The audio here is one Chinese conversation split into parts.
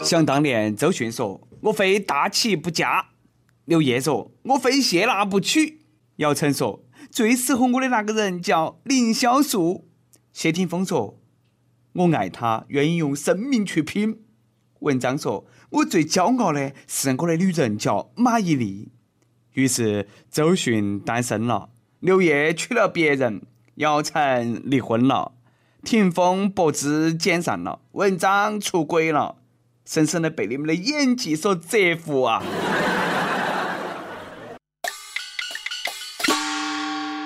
想当年，周迅说：“我非大器不嫁。”刘烨说：“我非谢娜不娶。”姚晨说：“最适合我的那个人叫凌潇肃。”谢霆锋说：“我爱他，愿意用生命去拼。”文章说：“我最骄傲的是我的女人叫马伊琍。”于是周迅单身了，刘烨娶了别人，姚晨离婚了，霆锋脖子剪上了，文章出轨了。深深的被你们的演技所折服啊！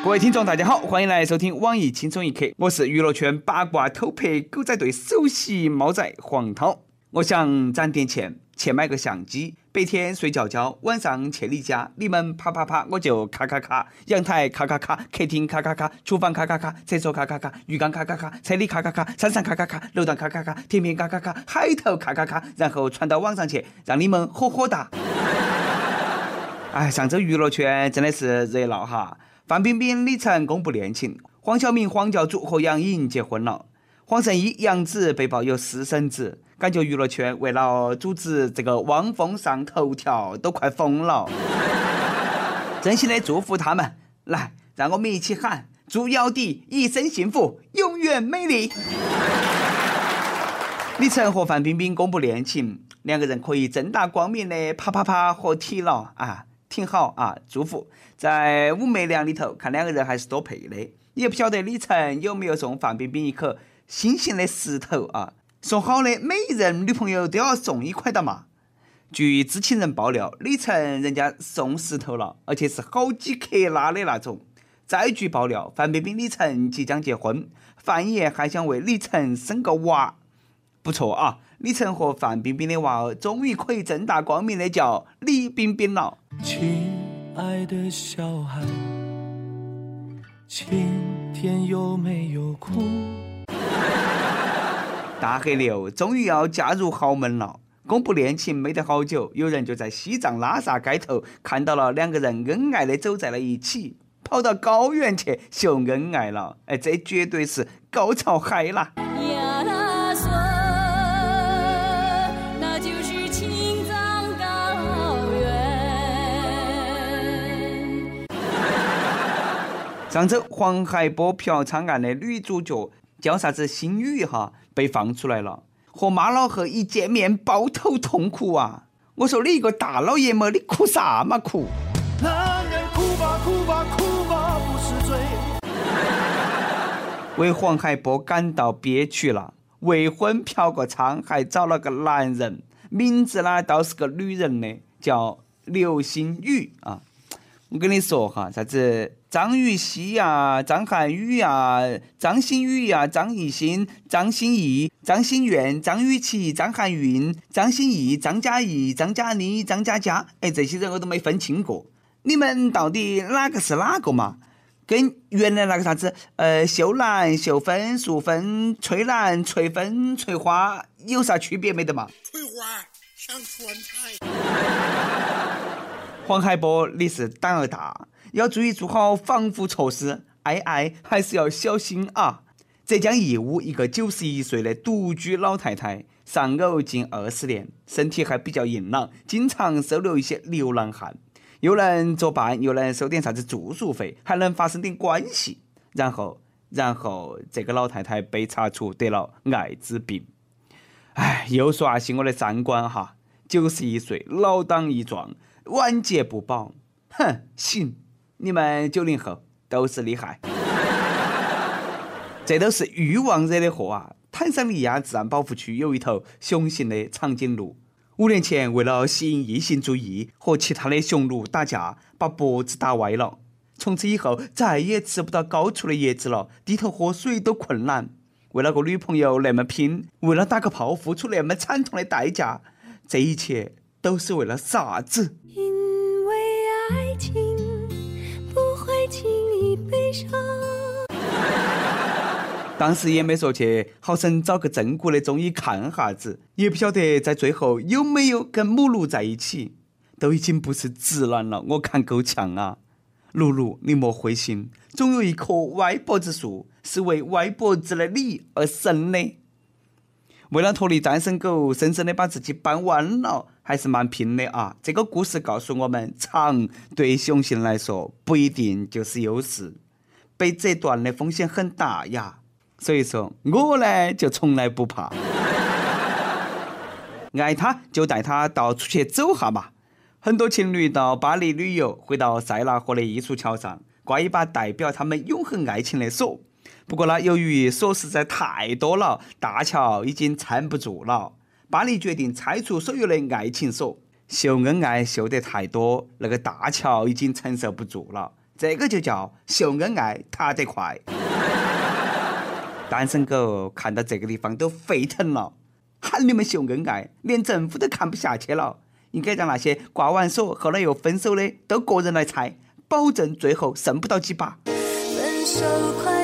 各位听众，大家好，欢迎来收听网易轻松一刻，我是娱乐圈八卦偷拍狗仔队首席猫仔黄涛。我想攒点钱，去买个相机。白天睡觉觉，晚上去你家，你们啪啪啪，我就咔咔咔。阳台咔咔咔，客厅咔咔咔，厨房咔咔咔，厕所咔咔咔，浴缸咔咔咔，车里咔咔咔，山上咔咔咔，楼道咔咔咔，天边咔咔咔，海头咔咔咔，然后传到网上去，让你们火火哒。哎，上周娱乐圈真的是热闹哈！范冰冰、李晨公布恋情，黄晓明、黄教主和杨颖结婚了，黄圣依、杨紫被曝有私生子。感觉娱乐圈为了组织这个汪峰上头条都快疯了，真心的祝福他们，来，让我们一起喊：祝姚笛一生幸福，永远美丽。李晨和范冰冰公布恋情，两个人可以正大光明的啪啪啪合体了啊，挺好啊，祝福。在武媚娘里头看两个人还是多配的，也不晓得李晨有没有送范冰冰一颗新型的石头啊。说好的每一任女朋友都要送一块的嘛？据知情人爆料，李晨人家送石头了，而且是好几克拉的那种。再据爆料，范冰冰、李晨即将结婚，范爷还想为李晨生个娃。不错啊，李晨和范冰冰的娃儿终于可以正大光明的叫李冰冰了。亲爱的小孩，今天有没有哭？大黑牛终于要嫁入豪门了。公布恋情没得好久，有人就在西藏拉萨街头看到了两个人恩爱的走在了一起，跑到高原去秀恩爱了。哎，这绝对是高潮嗨啦！那就是青藏高原。上周黄海波嫖娼案的女主角。叫啥子心雨哈被放出来了，和妈老汉一见面抱头痛哭啊！我说你一个大老爷们，你哭啥嘛哭？男人哭吧哭吧哭吧不是罪。为黄海波感到憋屈了，未婚嫖过娼还找了个男人，名字呢倒是个女人的，叫刘心雨啊。我跟你说哈，啥子？张雨绮呀，张涵予呀，张馨予呀，张艺兴、张歆艺、张馨苑、张雨绮、张含韵、张歆艺、张嘉译、张嘉倪、张嘉佳，哎，这些人我都没分清过。你们到底哪个是哪个嘛？跟原来那个啥子，呃，秀兰、秀芬、淑芬、翠兰、翠芬、翠花有啥区别没得嘛？翠花想串台。黄海波，你是胆儿大。要注意做好防护措施，爱爱还是要小心啊！浙江义乌一个九十一岁的独居老太太，丧偶近二十年，身体还比较硬朗，经常收留一些流浪汉，又能作伴，又能收点啥子住宿费，还能发生点关系。然后，然后这个老太太被查出得了艾滋病，哎，又刷新我的三观哈！九十一岁，老当益壮，晚节不保，哼，行。你们九零后都是厉害，这都是欲望惹的祸啊！坦桑尼亚自然保护区有一头雄性的长颈鹿，五年前为了吸引异性注意，和其他的雄鹿打架，把脖子打歪了。从此以后再也吃不到高处的叶子了，低头喝水都困难。为了个女朋友那么拼，为了打个炮付出那么惨痛的代价，这一切都是为了啥子？因为爱情不会轻易。悲伤。当时也没说去，好生找个正骨的中医看哈子，也不晓得在最后有没有跟母鹿在一起。都已经不是直男了，我看够呛啊！露露，你莫灰心，总有一棵歪脖子树是为歪脖子的你而生的。为了脱离单身狗，深深的把自己掰弯了，还是蛮拼的啊！这个故事告诉我们，长对雄性来说不一定就是优势，被折断的风险很大呀。所以说，我呢就从来不怕，爱他就带他到处去走哈嘛。很多情侣到巴黎旅游，会到塞纳河的艺术桥上挂一把代表他们永恒爱情的锁。不过呢，由于锁实在太多了，大桥已经撑不住了。巴黎决定拆除所有的爱情锁，秀恩爱秀得太多，那个大桥已经承受不住了。这个就叫秀恩爱塌得快。单身狗看到这个地方都沸腾了，喊你们秀恩爱，连政府都看不下去了。应该让那些挂完锁后来又分手的都个人来拆，保证最后剩不到几把。分手。快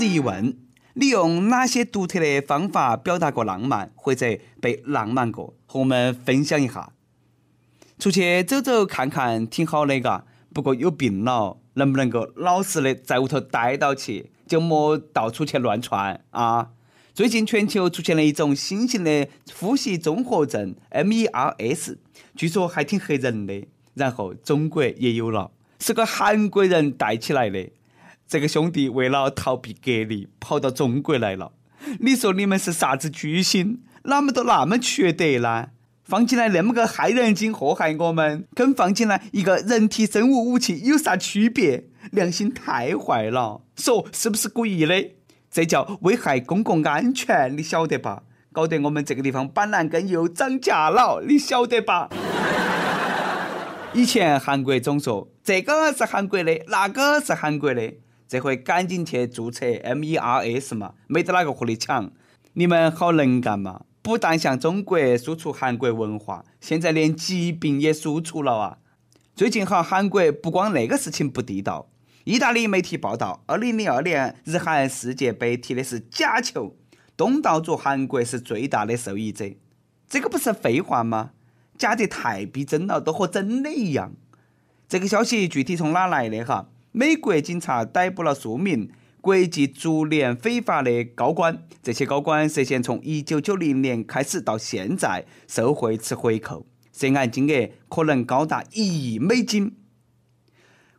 一问：你用哪些独特的方法表达过浪漫，或者被浪漫过？和我们分享一下。出去走走看看挺好的，嘎。不过有病了，能不能够老实的在屋头待到起，就莫到处去乱窜啊？最近全球出现了一种新型的呼吸综合症 （MERS），据说还挺吓人的。然后中国也有了，是个韩国人带起来的。这个兄弟为了逃避隔离，跑到中国来了。你说你们是啥子居心？哪么都那么缺德呢？放进来那么个害人精祸害我们，跟放进来一个人体生物武器有啥区别？良心太坏了！说是不是故意的？这叫危害公共安全，你晓得吧？搞得我们这个地方板蓝根又涨价了，你晓得吧？以前韩国总说这个是韩国的，那个是韩国的，这回赶紧去注册 MERS 嘛，没得哪个和你抢。你们好能干嘛？不但向中国输出韩国文化，现在连疾病也输出了啊！最近哈，韩国不光那个事情不地道。意大利媒体报道，二零零二年日韩世界杯踢的是假球，东道主韩国是最大的受益者。这个不是废话吗？假得太逼真了，都和真的一样。这个消息具体从哪来的哈？美国警察逮捕了数名国际足联非法的高官，这些高官涉嫌从一九九零年开始到现在受贿吃回扣，涉案金额可能高达一亿美金。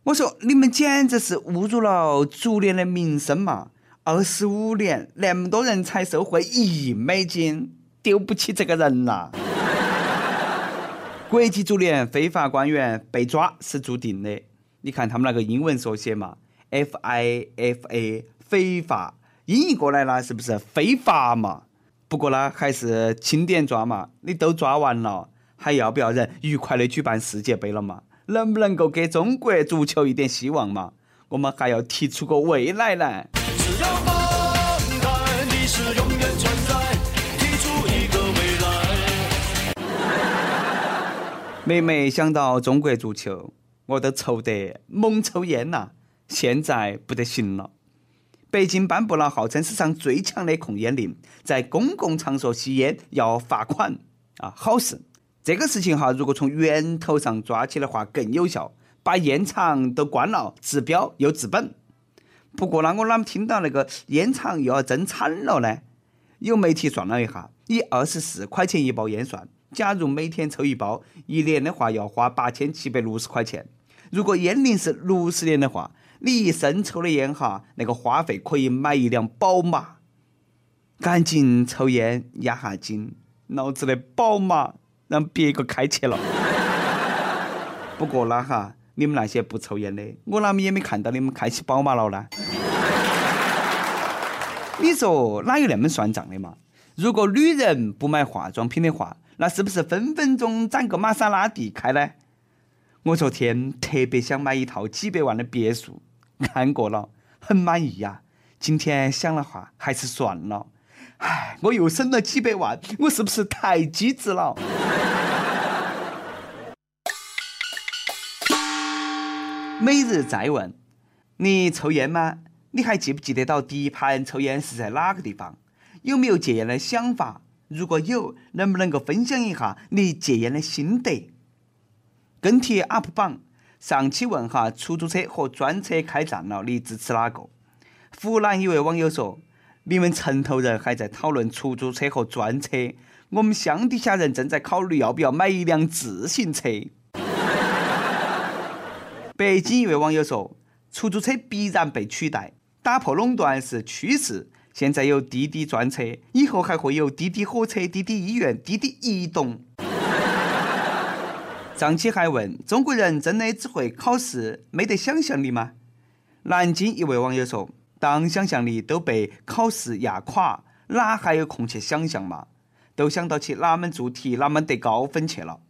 我说你们简直是侮辱了足联的名声嘛！二十五年那么多人才受贿一亿美金，丢不起这个人呐！国际足联非法官员被抓是注定的。你看他们那个英文缩写嘛，FIFA 非法，音译过来了是不是非法嘛？不过呢，还是轻点抓嘛。你都抓完了，还要不要人愉快的举办世界杯了嘛？能不能够给中国足球一点希望嘛？我们还要提出个未来来。每每想到中国足球，我都愁得猛抽烟呐！现在不得行了，北京颁布了号称史上最强的控烟令，在公共场所吸烟要罚款啊！好事。这个事情哈，如果从源头上抓起的话更有效，把烟厂都关了，治标又治本。不过呢，我啷么听到那个烟厂又要增产了呢？有媒体算了一下，以二十四块钱一包烟算，假如每天抽一包，一年的话要花八千七百六十块钱。如果烟龄是六十年的话，你一生抽的烟哈，那个花费可以买一辆宝马。赶紧抽烟压下惊，老子的宝马！让别个开去了。不过啦，哈，你们那些不抽烟的，我哪么也没看到你们开起宝马了呢？你说哪有那么算账的嘛？如果女人不买化妆品的话，那是不是分分钟涨个玛莎拉蒂开呢？我昨天特别想买一套几百万的别墅，看过了，很满意呀。今天想了哈，还是算了。唉，我又省了几百万，我是不是太机智了？每日再问：你抽烟吗？你还记不记得到第一盘抽烟是在哪个地方？有没有戒烟的想法？如果有，能不能够分享一下你戒烟的心得？跟帖 UP 榜上期问哈，出租车和专车开战了，你支持哪个？湖南一位网友说：“你们城头人还在讨论出租车和专车，我们乡底下人正在考虑要不要买一辆自行车。”北京一位网友说：“出租车必然被取代，打破垄断是趋势。现在有滴滴专车，以后还会有滴滴火车、滴滴医院、滴滴移动。”上期还问：“中国人真的只会考试，没得想象力吗？”南京一位网友说。当想象力都被考试压垮，哪还有空去想象嘛？都想到起哪门做题，哪门得高分去了。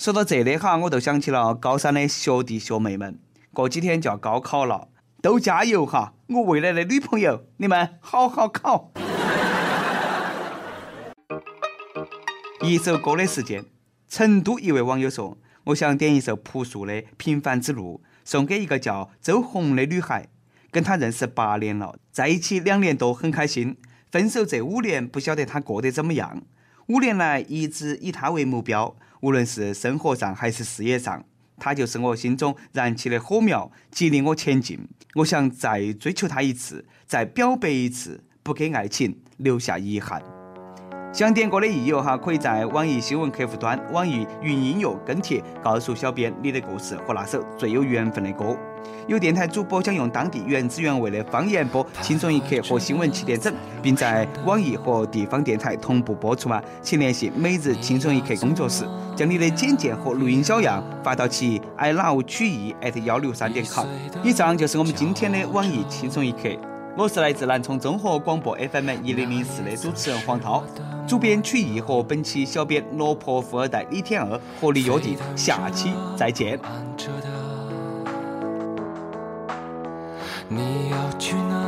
说到这里哈，我就想起了高三的学弟学妹们，过几天就要高考了，都加油哈！我未来的女朋友，你们好好考。一首歌的时间，成都一位网友说：“我想点一首朴树的《平凡之路》，送给一个叫周红的女孩。”跟她认识八年了，在一起两年多，很开心。分手这五年，不晓得她过得怎么样。五年来一直以她为目标，无论是生活上还是事业上，她就是我心中燃起的火苗，激励我前进。我想再追求她一次，再表白一次，不给爱情留下遗憾。想点歌的益友哈，可以在网易新闻客户端、网易云音乐跟帖，告诉小编你的故事和那首最有缘分的歌。有电台主播将用当地原汁原味的方言播《轻松一刻》和新闻七点整，并在网易和地方电台同步播出吗？请联系每日轻松一刻工作室，将你的简介和录音小样发到其 i love 曲艺 at 幺六三点 com。以上就是我们今天的网易轻松一刻，我是来自南充综合广播 FM 一零零四的主持人黄涛，主编曲艺和本期小编落魄富二代李天二合力约定下期再见。你要去哪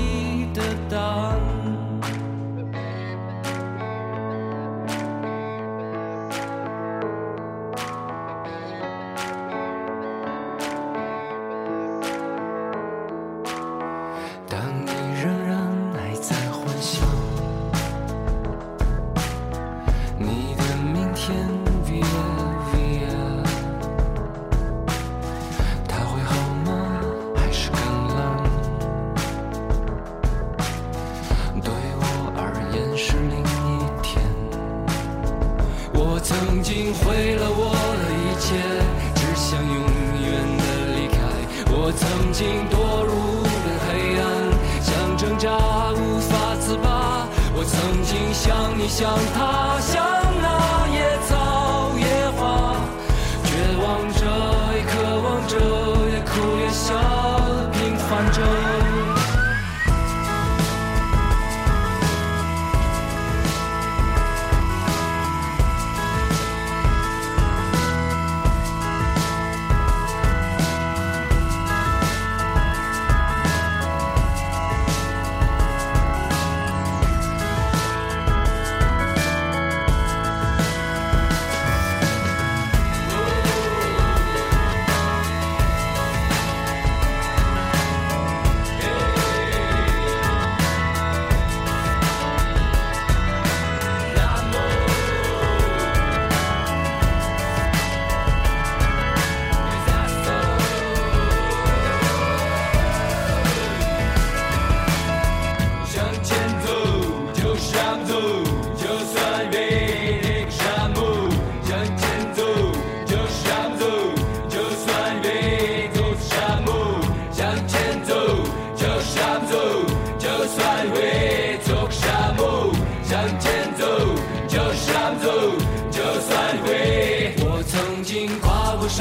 你向他乡。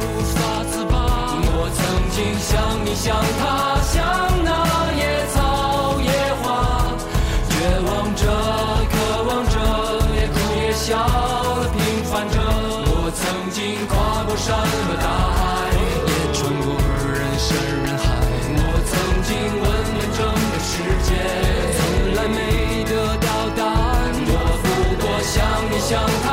无法自拔。我曾经像你像他像那野草野花，绝望着渴望着，也哭也笑的平凡着。我曾经跨过山和大海，也穿过人山人海。我曾经问遍整个世界，从来没得到答案。我不过像你像他